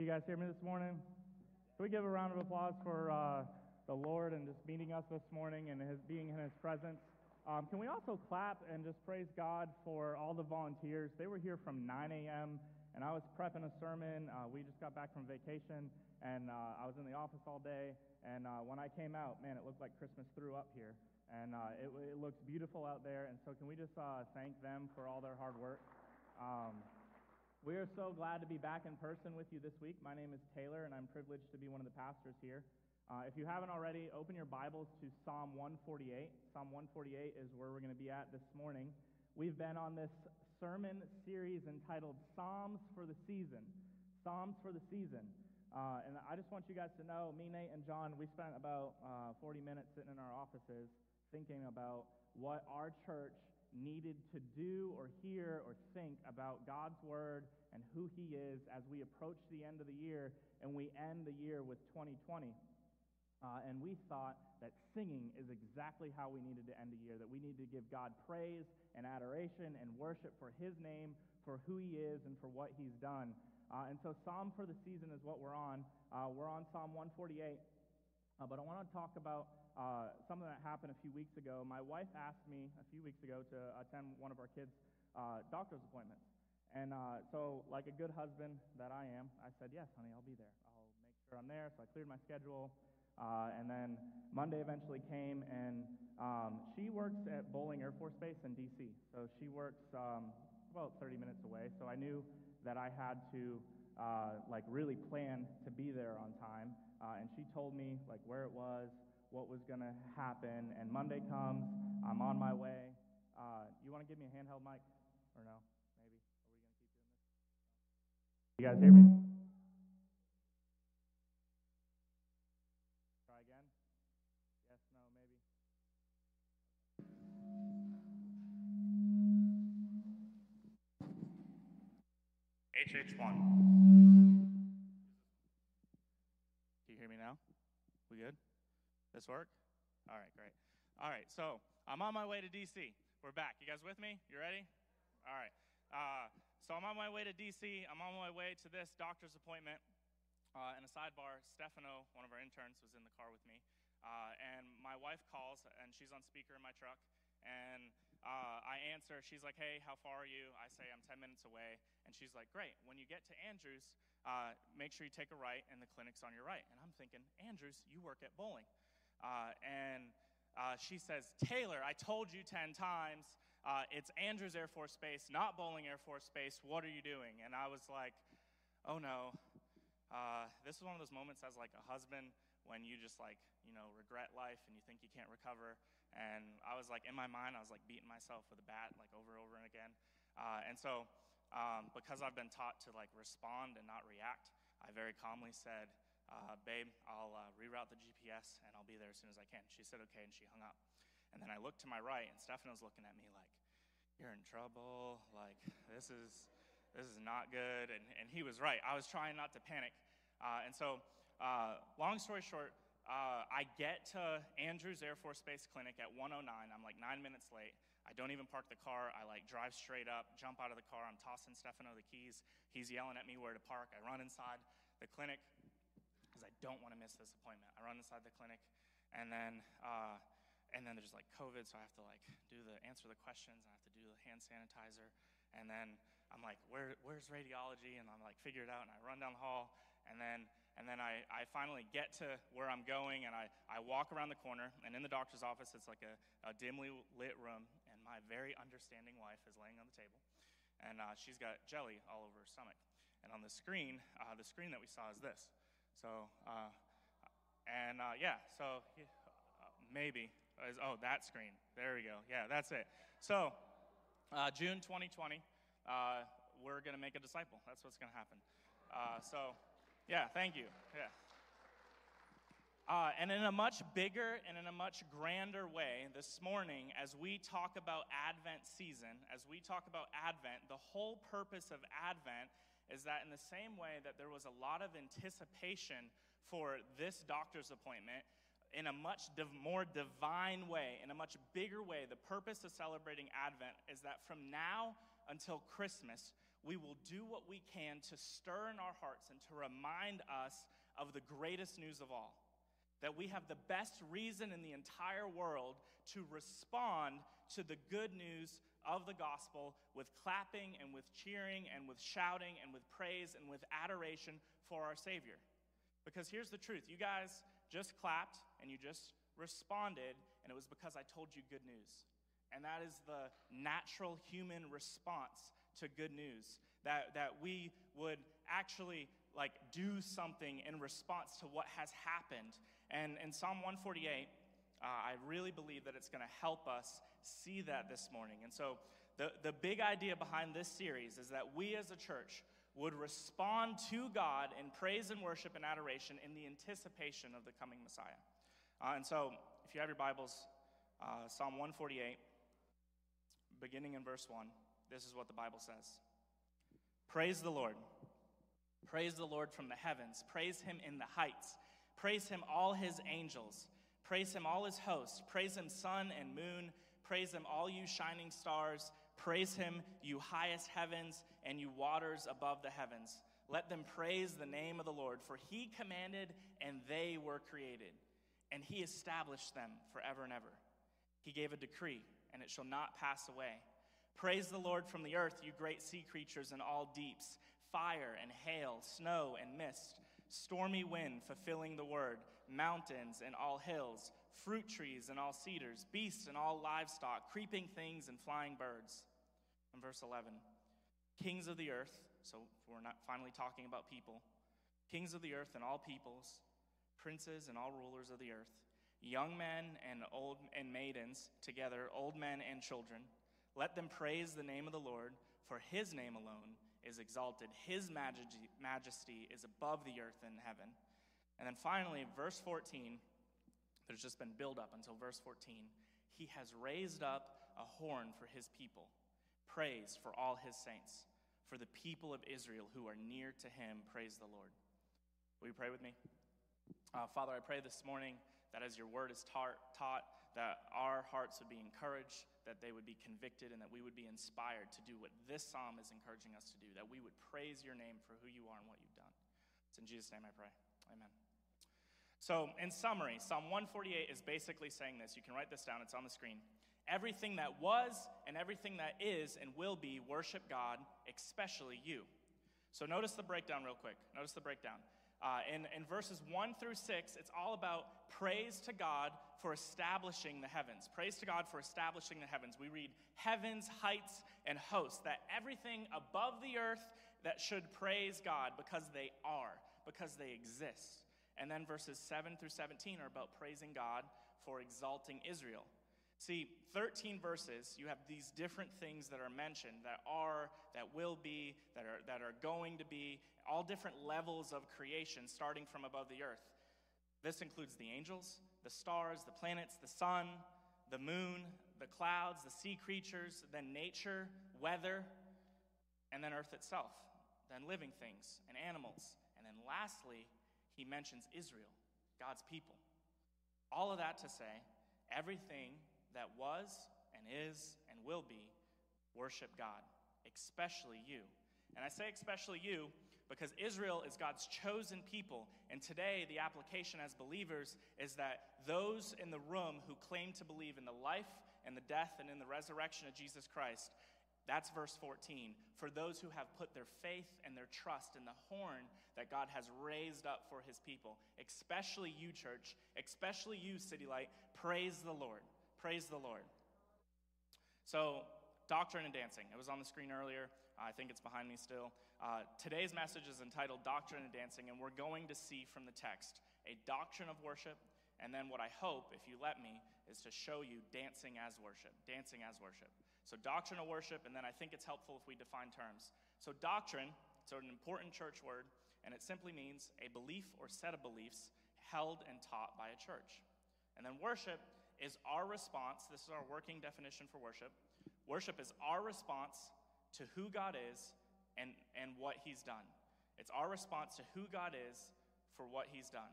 You guys hear me this morning? Can we give a round of applause for uh, the Lord and just meeting us this morning and his, being in his presence? Um, can we also clap and just praise God for all the volunteers? They were here from 9 a.m. and I was prepping a sermon. Uh, we just got back from vacation and uh, I was in the office all day. And uh, when I came out, man, it looked like Christmas threw up here. And uh, it, it looks beautiful out there. And so, can we just uh, thank them for all their hard work? Um, we are so glad to be back in person with you this week. My name is Taylor, and I'm privileged to be one of the pastors here. Uh, if you haven't already, open your Bibles to Psalm 148. Psalm 148 is where we're going to be at this morning. We've been on this sermon series entitled Psalms for the Season. Psalms for the Season. Uh, and I just want you guys to know, me, Nate, and John, we spent about uh, 40 minutes sitting in our offices thinking about what our church needed to do or hear or think about God's Word and who He is as we approach the end of the year and we end the year with 2020. Uh, and we thought that singing is exactly how we needed to end the year, that we need to give God praise and adoration and worship for His name, for who He is, and for what He's done. Uh, and so, Psalm for the season is what we're on. Uh, we're on Psalm 148. Uh, but I want to talk about uh, something that happened a few weeks ago. My wife asked me a few weeks ago to attend one of our kids' uh, doctor's appointments. And uh, so, like a good husband that I am, I said, Yes, honey, I'll be there. I'll make sure I'm there. So I cleared my schedule. Uh, and then Monday eventually came, and um, she works at Bolling Air Force Base in D.C. So she works um, about 30 minutes away. So I knew that I had to uh, like really plan to be there on time. Uh, and she told me like where it was, what was going to happen. And Monday comes, I'm on my way. Uh, you want to give me a handheld mic or no? Maybe. Are we going to keep doing this? You guys hear me? Try again. Yes, no, maybe. HH1. Can you hear me now? We good? This work? All right, great. All right, so I'm on my way to DC. We're back. You guys with me? You ready? All right. Uh, so I'm on my way to DC. I'm on my way to this doctor's appointment. Uh, and a sidebar, Stefano, one of our interns, was in the car with me. Uh, and my wife calls, and she's on speaker in my truck. And uh, I answer. She's like, hey, how far are you? I say, I'm 10 minutes away. And she's like, great. When you get to Andrews, uh, make sure you take a right, and the clinic's on your right. And I'm thinking, Andrews, you work at Bolling. Uh, and uh, she says, Taylor, I told you 10 times. Uh, it's Andrews Air Force Base, not Bolling Air Force Base. What are you doing? And I was like, oh no. Uh, this is one of those moments as like a husband when you just like, you know, regret life and you think you can't recover. And I was like, in my mind, I was like beating myself with a bat, like over and over and again. Uh, and so, um, because I've been taught to like respond and not react, I very calmly said, uh, babe, I'll uh, reroute the GPS and I'll be there as soon as I can. She said, okay, and she hung up. And then I looked to my right, and Stefano's looking at me like, you're in trouble. Like, this is, this is not good. And, and he was right. I was trying not to panic. Uh, and so, uh, long story short, uh, I get to Andrews Air Force Base Clinic at 109. I'm like nine minutes late. I don't even park the car. I like drive straight up, jump out of the car. I'm tossing Stefano the keys. He's yelling at me where to park. I run inside the clinic because I don't want to miss this appointment. I run inside the clinic, and then uh, and then there's like COVID, so I have to like do the answer the questions. I have to do the hand sanitizer, and then I'm like, where where's radiology? And I'm like, figure it out. And I run down the hall, and then and then I, I finally get to where I'm going, and I, I walk around the corner, and in the doctor's office, it's like a, a dimly lit room, and my very understanding wife is laying on the table, and uh, she's got jelly all over her stomach. And on the screen, uh, the screen that we saw is this. So, uh, and uh, yeah, so uh, maybe, oh, that screen. There we go. Yeah, that's it. So, uh, June 2020, we're going to make a disciple. That's what's going to happen. so, yeah, thank you. Yeah. Uh, and in a much bigger and in a much grander way, this morning, as we talk about Advent season, as we talk about Advent, the whole purpose of Advent is that in the same way that there was a lot of anticipation for this doctor's appointment, in a much div- more divine way, in a much bigger way, the purpose of celebrating Advent is that from now until Christmas, we will do what we can to stir in our hearts and to remind us of the greatest news of all that we have the best reason in the entire world to respond to the good news of the gospel with clapping and with cheering and with shouting and with praise and with adoration for our Savior. Because here's the truth you guys just clapped and you just responded, and it was because I told you good news. And that is the natural human response to good news. That, that we would actually like do something in response to what has happened. And in Psalm 148, uh, I really believe that it's going to help us see that this morning. And so, the, the big idea behind this series is that we as a church would respond to God in praise and worship and adoration in the anticipation of the coming Messiah. Uh, and so, if you have your Bibles, uh, Psalm 148, beginning in verse 1, this is what the Bible says Praise the Lord. Praise the Lord from the heavens. Praise him in the heights. Praise him, all his angels. Praise him, all his hosts. Praise him, sun and moon. Praise him, all you shining stars. Praise him, you highest heavens and you waters above the heavens. Let them praise the name of the Lord, for he commanded and they were created, and he established them forever and ever. He gave a decree, and it shall not pass away. Praise the Lord from the earth, you great sea creatures and all deeps fire and hail, snow and mist, stormy wind fulfilling the word, mountains and all hills, fruit trees and all cedars, beasts and all livestock, creeping things and flying birds. In verse 11, kings of the earth, so we're not finally talking about people, kings of the earth and all peoples, princes and all rulers of the earth, young men and old and maidens together, old men and children, let them praise the name of the Lord, for his name alone is exalted. His majesty is above the earth and heaven. And then finally, verse 14, there's just been build up until verse 14. He has raised up a horn for his people, praise for all his saints, for the people of Israel who are near to him. Praise the Lord. Will you pray with me? Uh, Father, I pray this morning that as your word is taught, taught, that our hearts would be encouraged, that they would be convicted, and that we would be inspired to do what this psalm is encouraging us to do, that we would praise your name for who you are and what you've done. It's in Jesus' name I pray. Amen. So, in summary, Psalm 148 is basically saying this. You can write this down, it's on the screen. Everything that was and everything that is and will be worship God, especially you. So, notice the breakdown real quick. Notice the breakdown. Uh, in, in verses 1 through 6, it's all about praise to God for establishing the heavens. Praise to God for establishing the heavens. We read heavens, heights, and hosts, that everything above the earth that should praise God because they are, because they exist. And then verses 7 through 17 are about praising God for exalting Israel. See, 13 verses, you have these different things that are mentioned that are, that will be, that are, that are going to be, all different levels of creation starting from above the earth. This includes the angels, the stars, the planets, the sun, the moon, the clouds, the sea creatures, then nature, weather, and then earth itself, then living things and animals. And then lastly, he mentions Israel, God's people. All of that to say, everything that was and is and will be worship God, especially you. And I say especially you because Israel is God's chosen people. And today, the application as believers is that those in the room who claim to believe in the life and the death and in the resurrection of Jesus Christ, that's verse 14. For those who have put their faith and their trust in the horn that God has raised up for his people, especially you, church, especially you, City Light, praise the Lord. Praise the Lord. So, doctrine and dancing. It was on the screen earlier. I think it's behind me still. Uh, today's message is entitled Doctrine and Dancing, and we're going to see from the text a doctrine of worship, and then what I hope, if you let me, is to show you dancing as worship. Dancing as worship. So, doctrine of worship, and then I think it's helpful if we define terms. So, doctrine, it's an important church word, and it simply means a belief or set of beliefs held and taught by a church. And then worship is our response. This is our working definition for worship. Worship is our response to who God is and, and what He's done. It's our response to who God is for what He's done.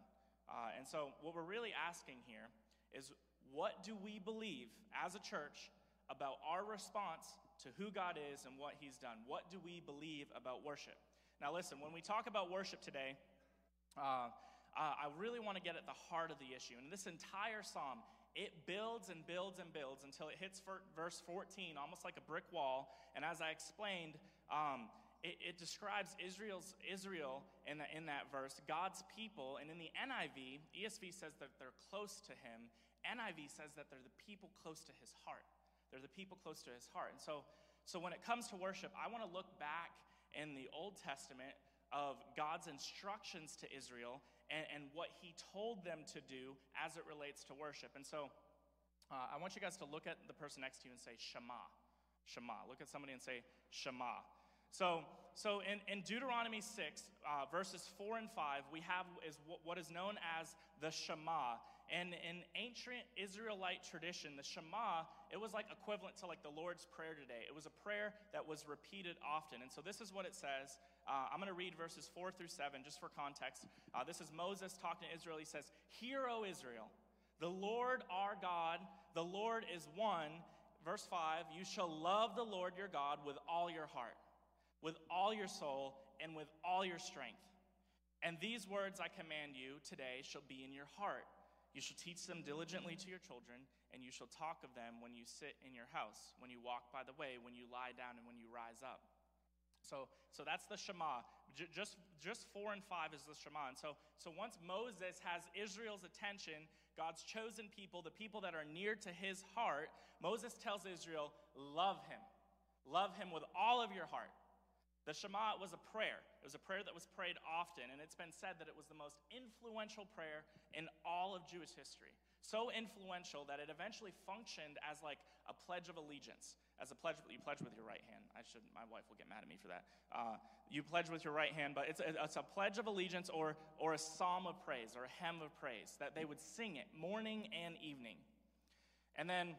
Uh, and so, what we're really asking here is what do we believe as a church about our response to who God is and what He's done. What do we believe about worship? Now, listen, when we talk about worship today, uh, uh, I really want to get at the heart of the issue. And this entire psalm, it builds and builds and builds until it hits verse 14, almost like a brick wall. And as I explained, um, it, it, describes Israel's Israel in, the, in that verse, God's people. And in the NIV, ESV says that they're close to Him. NIV says that they're the people close to His heart. They're the people close to His heart. And so, so when it comes to worship, I want to look back in the Old Testament of God's instructions to Israel and, and what he told them to do as it relates to worship. And so uh, I want you guys to look at the person next to you and say, Shema. Shema. Look at somebody and say, Shema. So, so in, in Deuteronomy 6, uh, verses 4 and 5, we have is what is known as the Shema. And in ancient Israelite tradition, the Shema, it was like equivalent to like the Lord's Prayer today. It was a prayer that was repeated often. And so this is what it says. Uh, I'm going to read verses 4 through 7 just for context. Uh, this is Moses talking to Israel. He says, Hear, O Israel, the Lord our God, the Lord is one. Verse 5 You shall love the Lord your God with all your heart, with all your soul, and with all your strength. And these words I command you today shall be in your heart. You shall teach them diligently to your children, and you shall talk of them when you sit in your house, when you walk by the way, when you lie down, and when you rise up. So, so that's the Shema. J- just, just four and five is the Shema. And so, so once Moses has Israel's attention, God's chosen people, the people that are near to his heart, Moses tells Israel, Love him. Love him with all of your heart. The Shema was a prayer. It was a prayer that was prayed often, and it's been said that it was the most influential prayer in all of Jewish history. So influential that it eventually functioned as like a pledge of allegiance. As a pledge, you pledge with your right hand. I should. My wife will get mad at me for that. Uh, you pledge with your right hand, but it's a, it's a pledge of allegiance or or a psalm of praise or a hymn of praise that they would sing it morning and evening. And then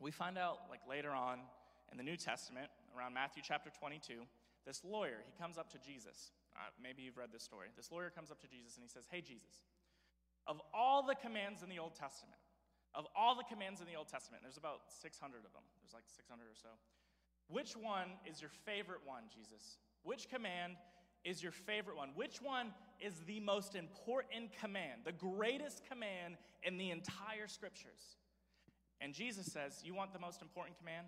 we find out like later on in the New Testament, around Matthew chapter 22 this lawyer, he comes up to Jesus. Uh, maybe you've read this story. This lawyer comes up to Jesus and he says, Hey, Jesus, of all the commands in the Old Testament, of all the commands in the Old Testament, there's about 600 of them, there's like 600 or so. Which one is your favorite one, Jesus? Which command is your favorite one? Which one is the most important command, the greatest command in the entire scriptures? And Jesus says, You want the most important command?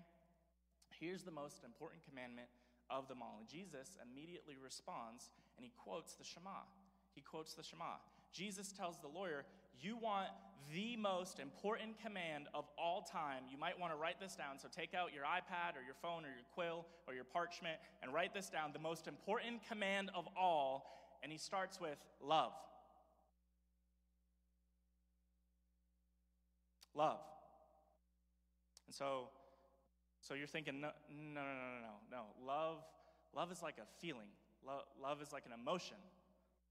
Here's the most important commandment of them all. And Jesus immediately responds and he quotes the Shema. He quotes the Shema. Jesus tells the lawyer, You want the most important command of all time. You might want to write this down. So take out your iPad or your phone or your quill or your parchment and write this down. The most important command of all. And he starts with love. Love. And so so you're thinking, no, no, no, no, no, no. Love, love is like a feeling. Love, love is like an emotion.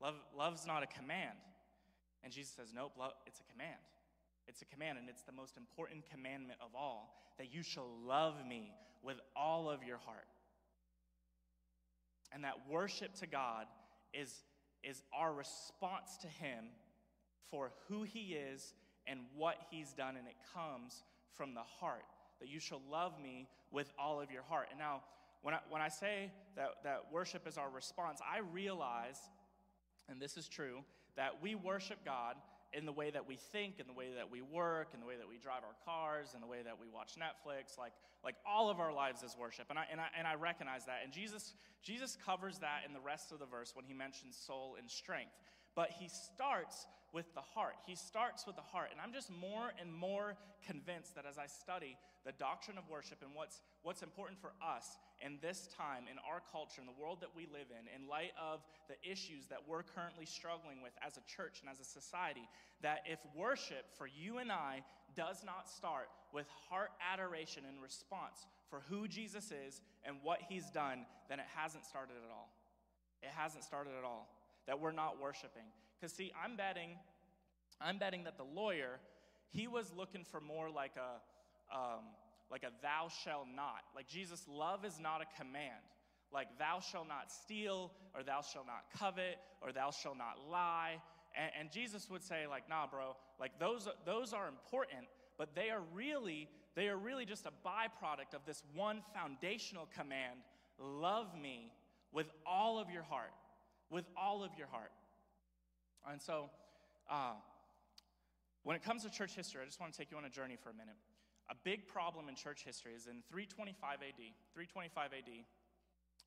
Love, love's not a command. And Jesus says, nope, love, it's a command. It's a command, and it's the most important commandment of all that you shall love me with all of your heart. And that worship to God is, is our response to Him for who He is and what He's done, and it comes from the heart that you shall love me with all of your heart. And now, when I, when I say that, that worship is our response, I realize, and this is true, that we worship God in the way that we think, in the way that we work, in the way that we drive our cars, in the way that we watch Netflix, like, like all of our lives is worship. And I, and, I, and I recognize that. And Jesus, Jesus covers that in the rest of the verse when he mentions soul and strength. But he starts with the heart. He starts with the heart. And I'm just more and more convinced that as I study the doctrine of worship and what's, what's important for us in this time, in our culture, in the world that we live in, in light of the issues that we're currently struggling with as a church and as a society, that if worship for you and I does not start with heart adoration and response for who Jesus is and what he's done, then it hasn't started at all. It hasn't started at all that we're not worshiping. Because, see, I'm betting, I'm betting that the lawyer, he was looking for more like a, um, like a thou shall not. Like Jesus, love is not a command. Like thou shall not steal, or thou shall not covet, or thou shall not lie. And, and Jesus would say, like, nah, bro, like those, those are important, but they are really they are really just a byproduct of this one foundational command love me with all of your heart. With all of your heart. And so, uh, when it comes to church history, I just want to take you on a journey for a minute. A big problem in church history is in 325 AD. 325 AD,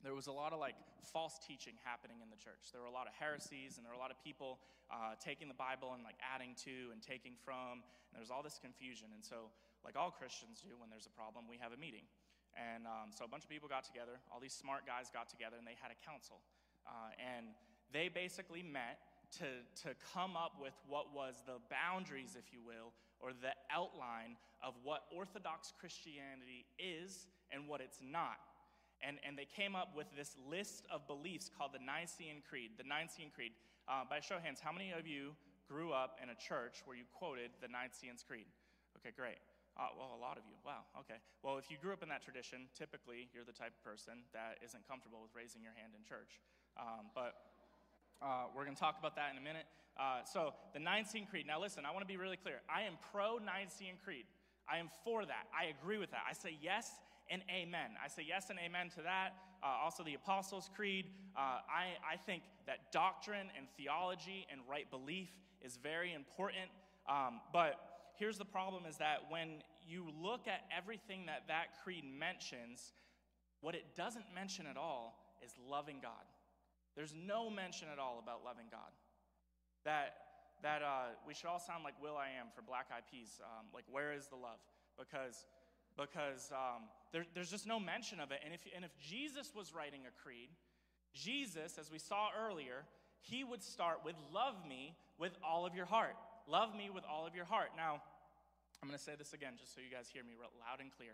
there was a lot of like false teaching happening in the church. There were a lot of heresies, and there were a lot of people uh, taking the Bible and like adding to and taking from. And there was all this confusion. And so, like all Christians do, when there's a problem, we have a meeting. And um, so a bunch of people got together. All these smart guys got together, and they had a council. Uh, and they basically met to, to come up with what was the boundaries, if you will, or the outline of what Orthodox Christianity is and what it's not. And, and they came up with this list of beliefs called the Nicene Creed. The Nicene Creed. Uh, by show of hands, how many of you grew up in a church where you quoted the Nicene Creed? Okay, great. Uh, well, a lot of you. Wow, okay. Well, if you grew up in that tradition, typically you're the type of person that isn't comfortable with raising your hand in church. Um, but uh, we're going to talk about that in a minute. Uh, so, the Nicene Creed. Now, listen, I want to be really clear. I am pro Nicene Creed. I am for that. I agree with that. I say yes and amen. I say yes and amen to that. Uh, also, the Apostles' Creed. Uh, I, I think that doctrine and theology and right belief is very important. Um, but here's the problem is that when you look at everything that that creed mentions, what it doesn't mention at all is loving God. There's no mention at all about loving God. That, that uh, we should all sound like will.i.am for Black Eyed Peas. Um, like, where is the love? Because, because um, there, there's just no mention of it. And if, and if Jesus was writing a creed, Jesus, as we saw earlier, he would start with love me with all of your heart. Love me with all of your heart. Now, I'm going to say this again just so you guys hear me loud and clear.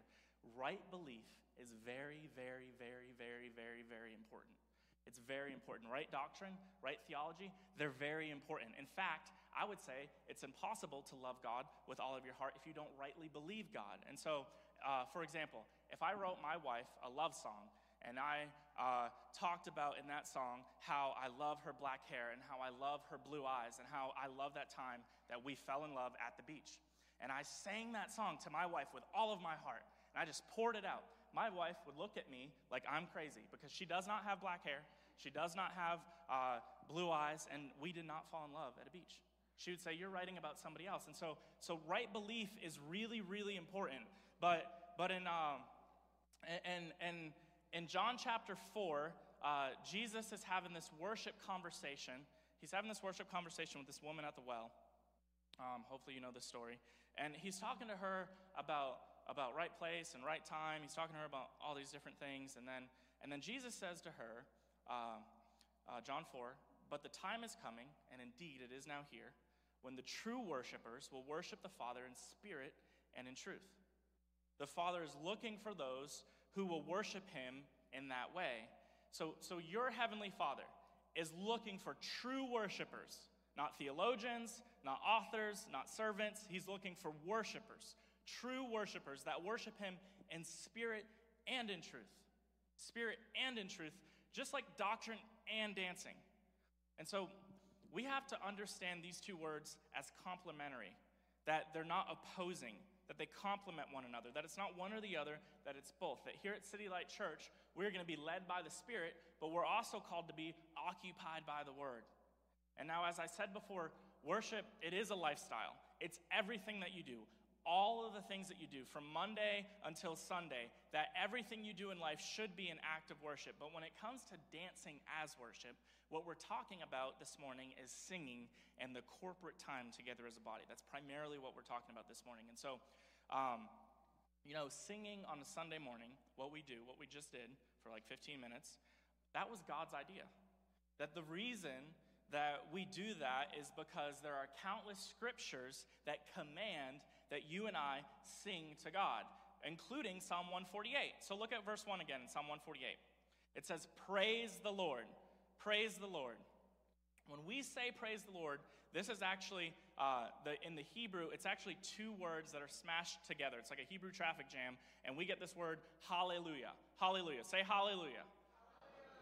Right belief is very, very, very, very, very, very important. It's very important. Right doctrine, right theology, they're very important. In fact, I would say it's impossible to love God with all of your heart if you don't rightly believe God. And so, uh, for example, if I wrote my wife a love song and I uh, talked about in that song how I love her black hair and how I love her blue eyes and how I love that time that we fell in love at the beach, and I sang that song to my wife with all of my heart, and I just poured it out my wife would look at me like I'm crazy because she does not have black hair, she does not have uh, blue eyes, and we did not fall in love at a beach. She would say, You're writing about somebody else. And so, so right belief is really, really important. But, but in, um, and, and in John chapter 4, uh, Jesus is having this worship conversation. He's having this worship conversation with this woman at the well. Um, hopefully, you know this story. And he's talking to her about about right place and right time. He's talking to her about all these different things. And then, and then Jesus says to her, uh, uh, John 4, But the time is coming, and indeed it is now here, when the true worshipers will worship the Father in spirit and in truth. The Father is looking for those who will worship him in that way. So, so your heavenly Father is looking for true worshipers, not theologians, not authors, not servants. He's looking for worshipers true worshipers that worship him in spirit and in truth. Spirit and in truth, just like doctrine and dancing. And so we have to understand these two words as complementary, that they're not opposing, that they complement one another, that it's not one or the other, that it's both. That here at City Light Church, we're going to be led by the Spirit, but we're also called to be occupied by the Word. And now, as I said before, worship, it is a lifestyle. It's everything that you do all of the things that you do from Monday until Sunday, that everything you do in life should be an act of worship. But when it comes to dancing as worship, what we're talking about this morning is singing and the corporate time together as a body. That's primarily what we're talking about this morning. And so, um, you know, singing on a Sunday morning, what we do, what we just did for like 15 minutes, that was God's idea. That the reason that we do that is because there are countless scriptures that command that you and I sing to God, including Psalm 148. So look at verse 1 again in Psalm 148. It says, Praise the Lord. Praise the Lord. When we say praise the Lord, this is actually, uh, the, in the Hebrew, it's actually two words that are smashed together. It's like a Hebrew traffic jam, and we get this word hallelujah. Hallelujah. Say hallelujah. hallelujah.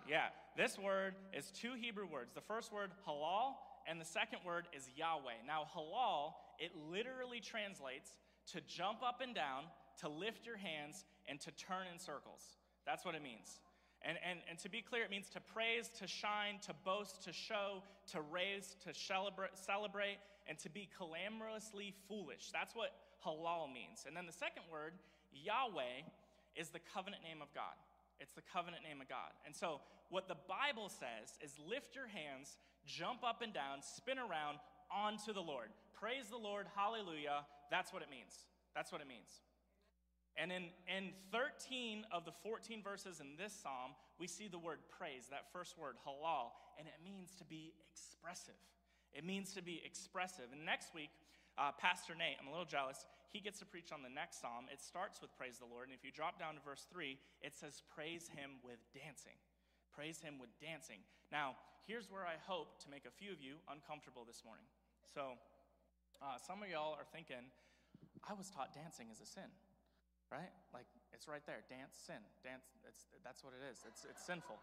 Yeah, this word is two Hebrew words. The first word, halal, and the second word is Yahweh. Now, halal it literally translates to jump up and down, to lift your hands and to turn in circles. That's what it means. And, and, and to be clear, it means to praise, to shine, to boast, to show, to raise, to celebrate, celebrate and to be clamorously foolish. That's what halal means. And then the second word, Yahweh, is the covenant name of God. It's the covenant name of God. And so, what the Bible says is lift your hands, jump up and down, spin around onto the Lord. Praise the Lord, hallelujah. That's what it means. That's what it means. And in, in 13 of the 14 verses in this psalm, we see the word praise, that first word, halal, and it means to be expressive. It means to be expressive. And next week, uh, Pastor Nate, I'm a little jealous, he gets to preach on the next psalm. It starts with praise the Lord. And if you drop down to verse 3, it says, Praise him with dancing. Praise him with dancing. Now, here's where I hope to make a few of you uncomfortable this morning. So, uh, some of y'all are thinking, I was taught dancing is a sin, right? Like, it's right there. Dance, sin. Dance, it's, that's what it is. It's, it's sinful.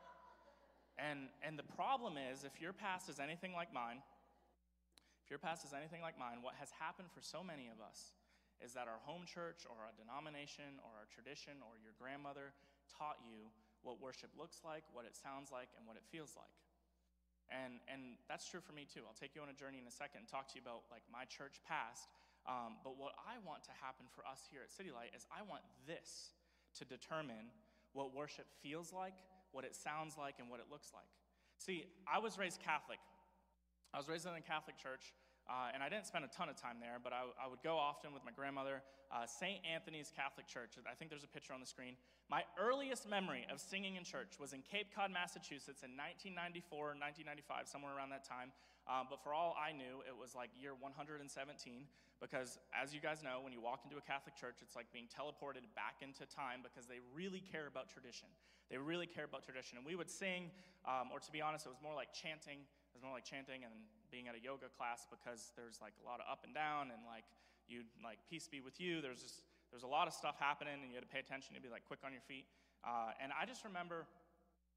And, and the problem is, if your past is anything like mine, if your past is anything like mine, what has happened for so many of us is that our home church or our denomination or our tradition or your grandmother taught you what worship looks like, what it sounds like, and what it feels like. And, and that's true for me too. I'll take you on a journey in a second and talk to you about like my church past. Um, but what I want to happen for us here at City Light is I want this to determine what worship feels like, what it sounds like, and what it looks like. See, I was raised Catholic. I was raised in a Catholic church, uh, and I didn't spend a ton of time there, but I, I would go often with my grandmother. Uh, St. Anthony's Catholic Church, I think there's a picture on the screen. My earliest memory of singing in church was in Cape Cod, Massachusetts in 1994, 1995, somewhere around that time. Uh, but for all I knew, it was like year 117, because as you guys know, when you walk into a Catholic church, it's like being teleported back into time because they really care about tradition. They really care about tradition. And we would sing, um, or to be honest, it was more like chanting It was more like chanting and being at a yoga class because there's like a lot of up and down and like you like peace be with you. There's just there's a lot of stuff happening and you had to pay attention. You'd be like quick on your feet. Uh, and I just remember,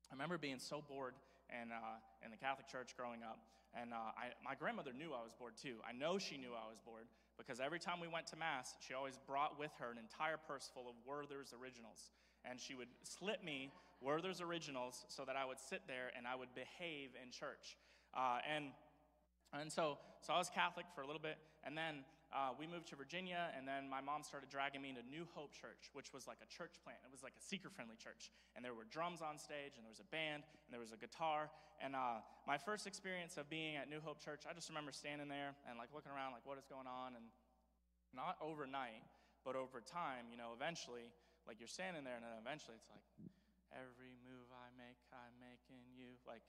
I remember being so bored and uh, in the Catholic church growing up. And uh, I, my grandmother knew I was bored too. I know she knew I was bored because every time we went to Mass, she always brought with her an entire purse full of Werther's originals. And she would slip me Werther's originals so that I would sit there and I would behave in church. Uh, and and so, so I was Catholic for a little bit, and then uh, we moved to Virginia, and then my mom started dragging me to New Hope Church, which was like a church plant. It was like a seeker friendly church. And there were drums on stage, and there was a band, and there was a guitar. And uh, my first experience of being at New Hope Church, I just remember standing there and like looking around, like, what is going on? And not overnight, but over time, you know, eventually, like you're standing there, and then eventually it's like, every move I make, I'm making you. Like,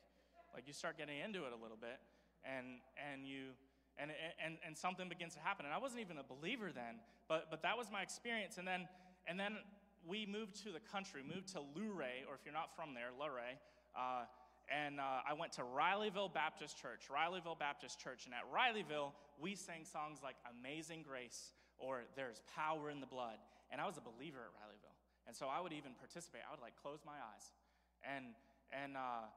like you start getting into it a little bit, and and you and and and something begins to happen. And I wasn't even a believer then, but but that was my experience. And then and then we moved to the country, moved to Luray, or if you're not from there, Luray. Uh, and uh, I went to Rileyville Baptist Church, Rileyville Baptist Church. And at Rileyville, we sang songs like Amazing Grace or There's Power in the Blood. And I was a believer at Rileyville. And so I would even participate. I would like close my eyes. And, and, uh,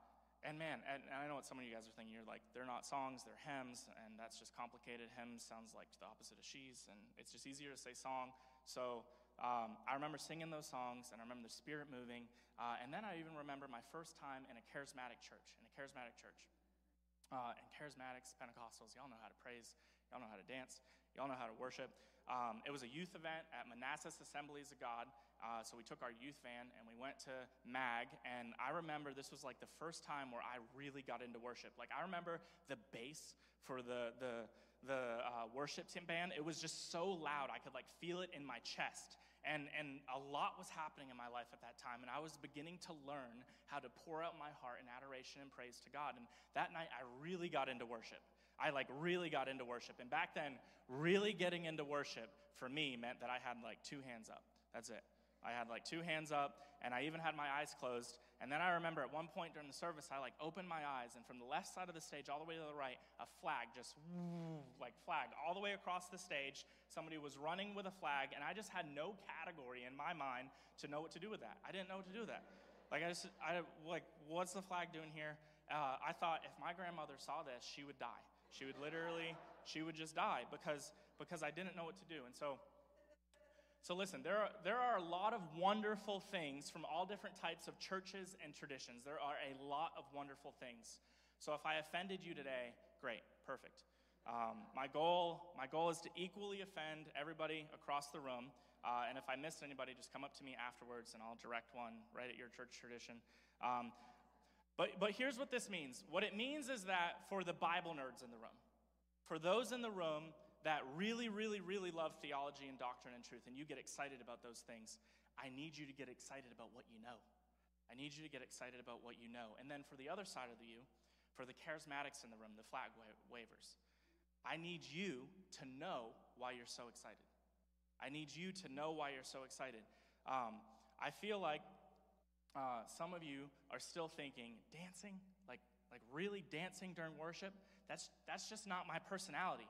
and man, and, and, I know what some of you guys are thinking. You're like, they're not songs, they're hymns, and that's just complicated. Hymns sounds like the opposite of she's, and it's just easier to say song. So um, I remember singing those songs, and I remember the Spirit moving. Uh, and then I even remember my first time in a charismatic church, in a charismatic church. Uh, and charismatics, Pentecostals, y'all know how to praise, y'all know how to dance, y'all know how to worship. Um, it was a youth event at Manassas Assemblies of God. Uh, so we took our youth van and we went to MAG. And I remember this was like the first time where I really got into worship. Like I remember the bass for the the the uh, worship team band. It was just so loud I could like feel it in my chest. And and a lot was happening in my life at that time. And I was beginning to learn how to pour out my heart in adoration and praise to God. And that night I really got into worship. I like really got into worship. And back then, really getting into worship for me meant that I had like two hands up. That's it. I had like two hands up, and I even had my eyes closed. And then I remember at one point during the service, I like opened my eyes, and from the left side of the stage all the way to the right, a flag just like flagged all the way across the stage. Somebody was running with a flag, and I just had no category in my mind to know what to do with that. I didn't know what to do with that. Like I just, I like, what's the flag doing here? Uh, I thought if my grandmother saw this, she would die. She would literally, she would just die because because I didn't know what to do. And so So listen, there are, there are a lot of wonderful things from all different types of churches and traditions. There are a lot of wonderful things. So if I offended you today, great, perfect. Um, my goal, my goal is to equally offend everybody across the room. Uh, and if I missed anybody, just come up to me afterwards, and I'll direct one right at your church tradition. Um, but but here's what this means. What it means is that for the Bible nerds in the room, for those in the room that really, really, really love theology and doctrine and truth, and you get excited about those things, I need you to get excited about what you know. I need you to get excited about what you know. And then for the other side of the you, for the charismatics in the room, the flag wavers, I need you to know why you're so excited. I need you to know why you're so excited. Um, I feel like uh, some of you are still thinking, dancing? Like, like really dancing during worship? That's, that's just not my personality.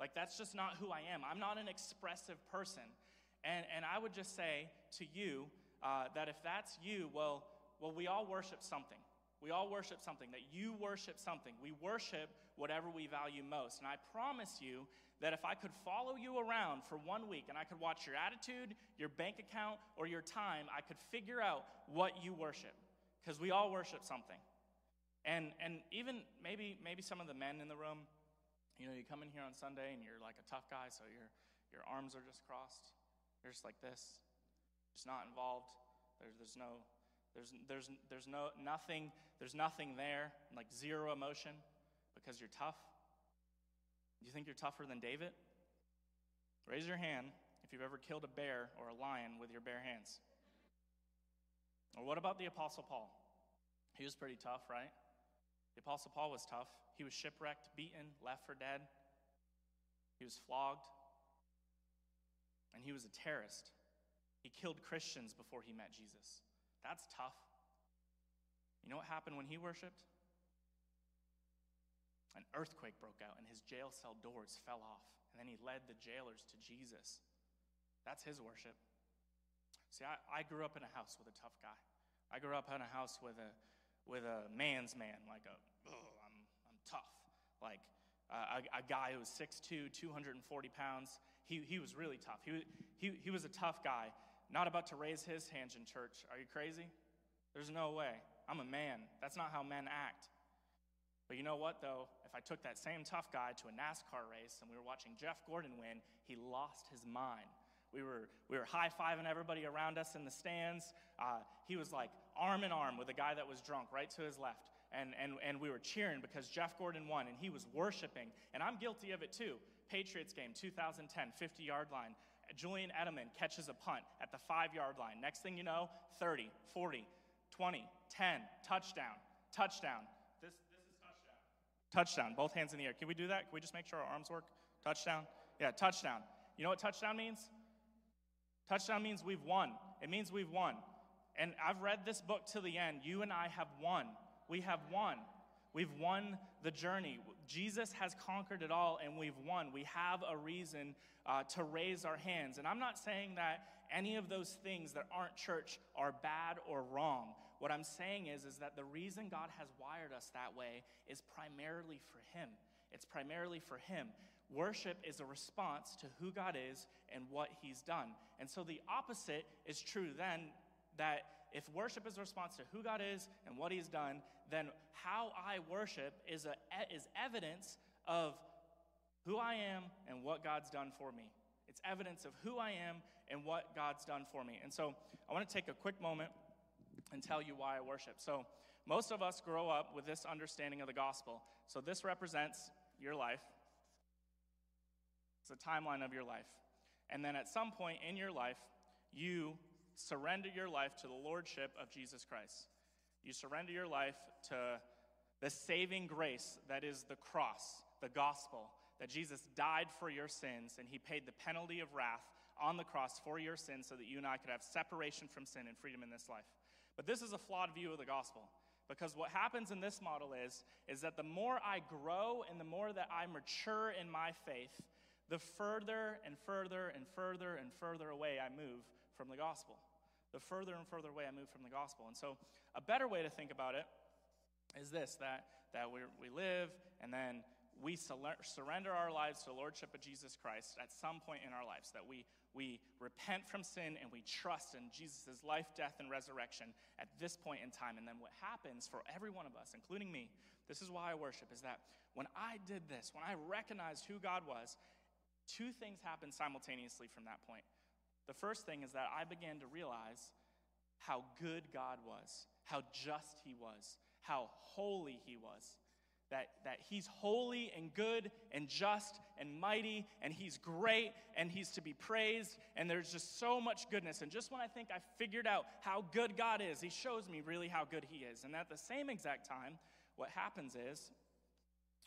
Like, that's just not who I am. I'm not an expressive person. And, and I would just say to you uh, that if that's you, well, well, we all worship something. We all worship something, that you worship something. We worship whatever we value most. And I promise you that if I could follow you around for one week and I could watch your attitude, your bank account, or your time, I could figure out what you worship. Because we all worship something. And, and even maybe, maybe some of the men in the room, you know, you come in here on Sunday and you're like a tough guy, so your, your arms are just crossed. You're just like this, just not involved. There's, there's no, there's, there's, there's no, nothing, there's nothing there, like zero emotion because you're tough. Do you think you're tougher than David? Raise your hand if you've ever killed a bear or a lion with your bare hands. Or what about the Apostle Paul? He was pretty tough, right? The Apostle Paul was tough. He was shipwrecked, beaten, left for dead. He was flogged. And he was a terrorist. He killed Christians before he met Jesus. That's tough. You know what happened when he worshiped? An earthquake broke out and his jail cell doors fell off. And then he led the jailers to Jesus. That's his worship. See, I, I grew up in a house with a tough guy. I grew up in a house with a, with a man's man, like a oh, I'm, I'm tough. Like uh, a, a, guy who was 6'2, 240 pounds. He, he was really tough. He, he, he was a tough guy, not about to raise his hands in church. Are you crazy? There's no way. I'm a man. That's not how men act. But you know what, though? If I took that same tough guy to a NASCAR race and we were watching Jeff Gordon win, he lost his mind. We were, we were high fiving everybody around us in the stands. Uh, he was like arm in arm with a guy that was drunk right to his left and, and, and we were cheering because Jeff Gordon won and he was worshiping. And I'm guilty of it too. Patriots game, 2010, 50 yard line. Julian Edelman catches a punt at the five yard line. Next thing you know, 30, 40, 20, 10, touchdown, touchdown. This, this is touchdown. Touchdown, both hands in the air. Can we do that? Can we just make sure our arms work? Touchdown? Yeah, touchdown. You know what touchdown means? Touchdown means we've won. It means we've won. And I've read this book to the end. You and I have won we have won. We've won the journey. Jesus has conquered it all, and we've won. We have a reason uh, to raise our hands. And I'm not saying that any of those things that aren't church are bad or wrong. What I'm saying is, is that the reason God has wired us that way is primarily for Him. It's primarily for Him. Worship is a response to who God is and what He's done. And so the opposite is true then that if worship is a response to who God is and what He's done, then how I worship is, a, is evidence of who I am and what God's done for me. It's evidence of who I am and what God's done for me. And so I want to take a quick moment and tell you why I worship. So, most of us grow up with this understanding of the gospel. So, this represents your life, it's a timeline of your life. And then at some point in your life, you surrender your life to the lordship of Jesus Christ. You surrender your life to the saving grace that is the cross, the gospel, that Jesus died for your sins and he paid the penalty of wrath on the cross for your sins so that you and I could have separation from sin and freedom in this life. But this is a flawed view of the gospel because what happens in this model is is that the more I grow and the more that I mature in my faith, the further and further and further and further away I move from the gospel the further and further away I move from the gospel. And so, a better way to think about it is this that, that we we live, and then we surrender our lives to the Lordship of Jesus Christ at some point in our lives, that we, we repent from sin and we trust in Jesus' life, death, and resurrection at this point in time. And then what happens for every one of us, including me, this is why I worship, is that when I did this, when I recognized who God was, two things happened simultaneously from that point. The first thing is that I began to realize how good God was, how just He was, how holy He was. That, that he's holy and good and just and mighty and he's great and he's to be praised and there's just so much goodness. And just when i think i figured out how good god is he shows me really how good he is. And at the same exact time what happens is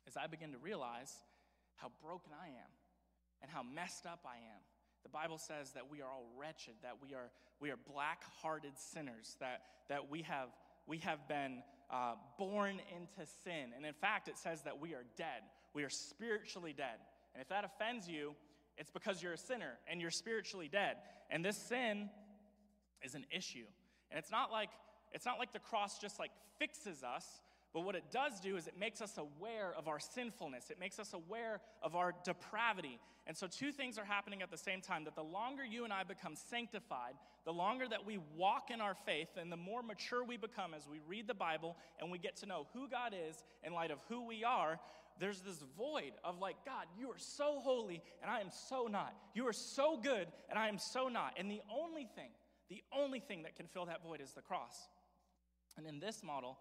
is i begin to realize how broken i am and how messed up i am the bible says that we are all wretched that we are we are black-hearted sinners that that we have we have been uh, born into sin. And in fact, it says that we are dead. We are spiritually dead. And if that offends you, it's because you're a sinner and you're spiritually dead. And this sin is an issue. And it's not like it's not like the cross just like fixes us, but what it does do is it makes us aware of our sinfulness. It makes us aware of our depravity. And so, two things are happening at the same time that the longer you and I become sanctified, the longer that we walk in our faith, and the more mature we become as we read the Bible and we get to know who God is in light of who we are, there's this void of like, God, you are so holy and I am so not. You are so good and I am so not. And the only thing, the only thing that can fill that void is the cross. And in this model,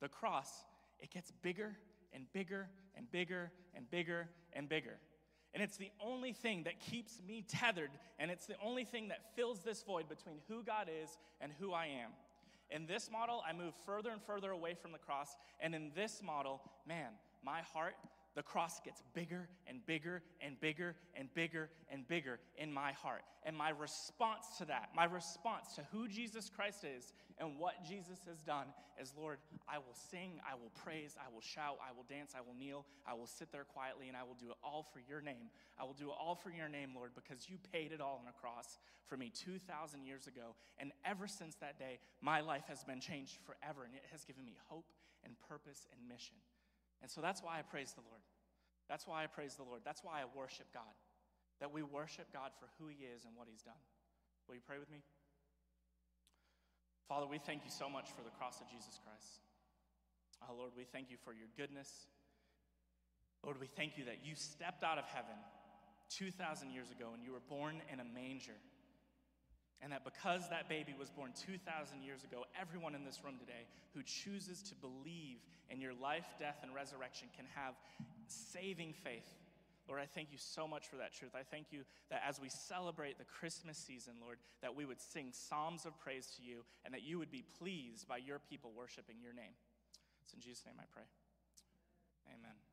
the cross, it gets bigger and bigger and bigger and bigger and bigger. And it's the only thing that keeps me tethered, and it's the only thing that fills this void between who God is and who I am. In this model, I move further and further away from the cross. And in this model, man, my heart the cross gets bigger and bigger and bigger and bigger and bigger in my heart. And my response to that, my response to who Jesus Christ is and what Jesus has done is Lord, I will sing, I will praise, I will shout, I will dance, I will kneel, I will sit there quietly, and I will do it all for your name. I will do it all for your name, Lord, because you paid it all on a cross for me 2,000 years ago. And ever since that day, my life has been changed forever, and it has given me hope and purpose and mission. And so that's why I praise the Lord. That's why I praise the Lord. That's why I worship God. That we worship God for who He is and what He's done. Will you pray with me? Father, we thank you so much for the cross of Jesus Christ. Oh, Lord, we thank you for your goodness. Lord, we thank you that you stepped out of heaven 2,000 years ago and you were born in a manger. And that because that baby was born 2,000 years ago, everyone in this room today who chooses to believe in your life, death, and resurrection can have saving faith. Lord, I thank you so much for that truth. I thank you that as we celebrate the Christmas season, Lord, that we would sing psalms of praise to you and that you would be pleased by your people worshiping your name. It's in Jesus' name I pray. Amen.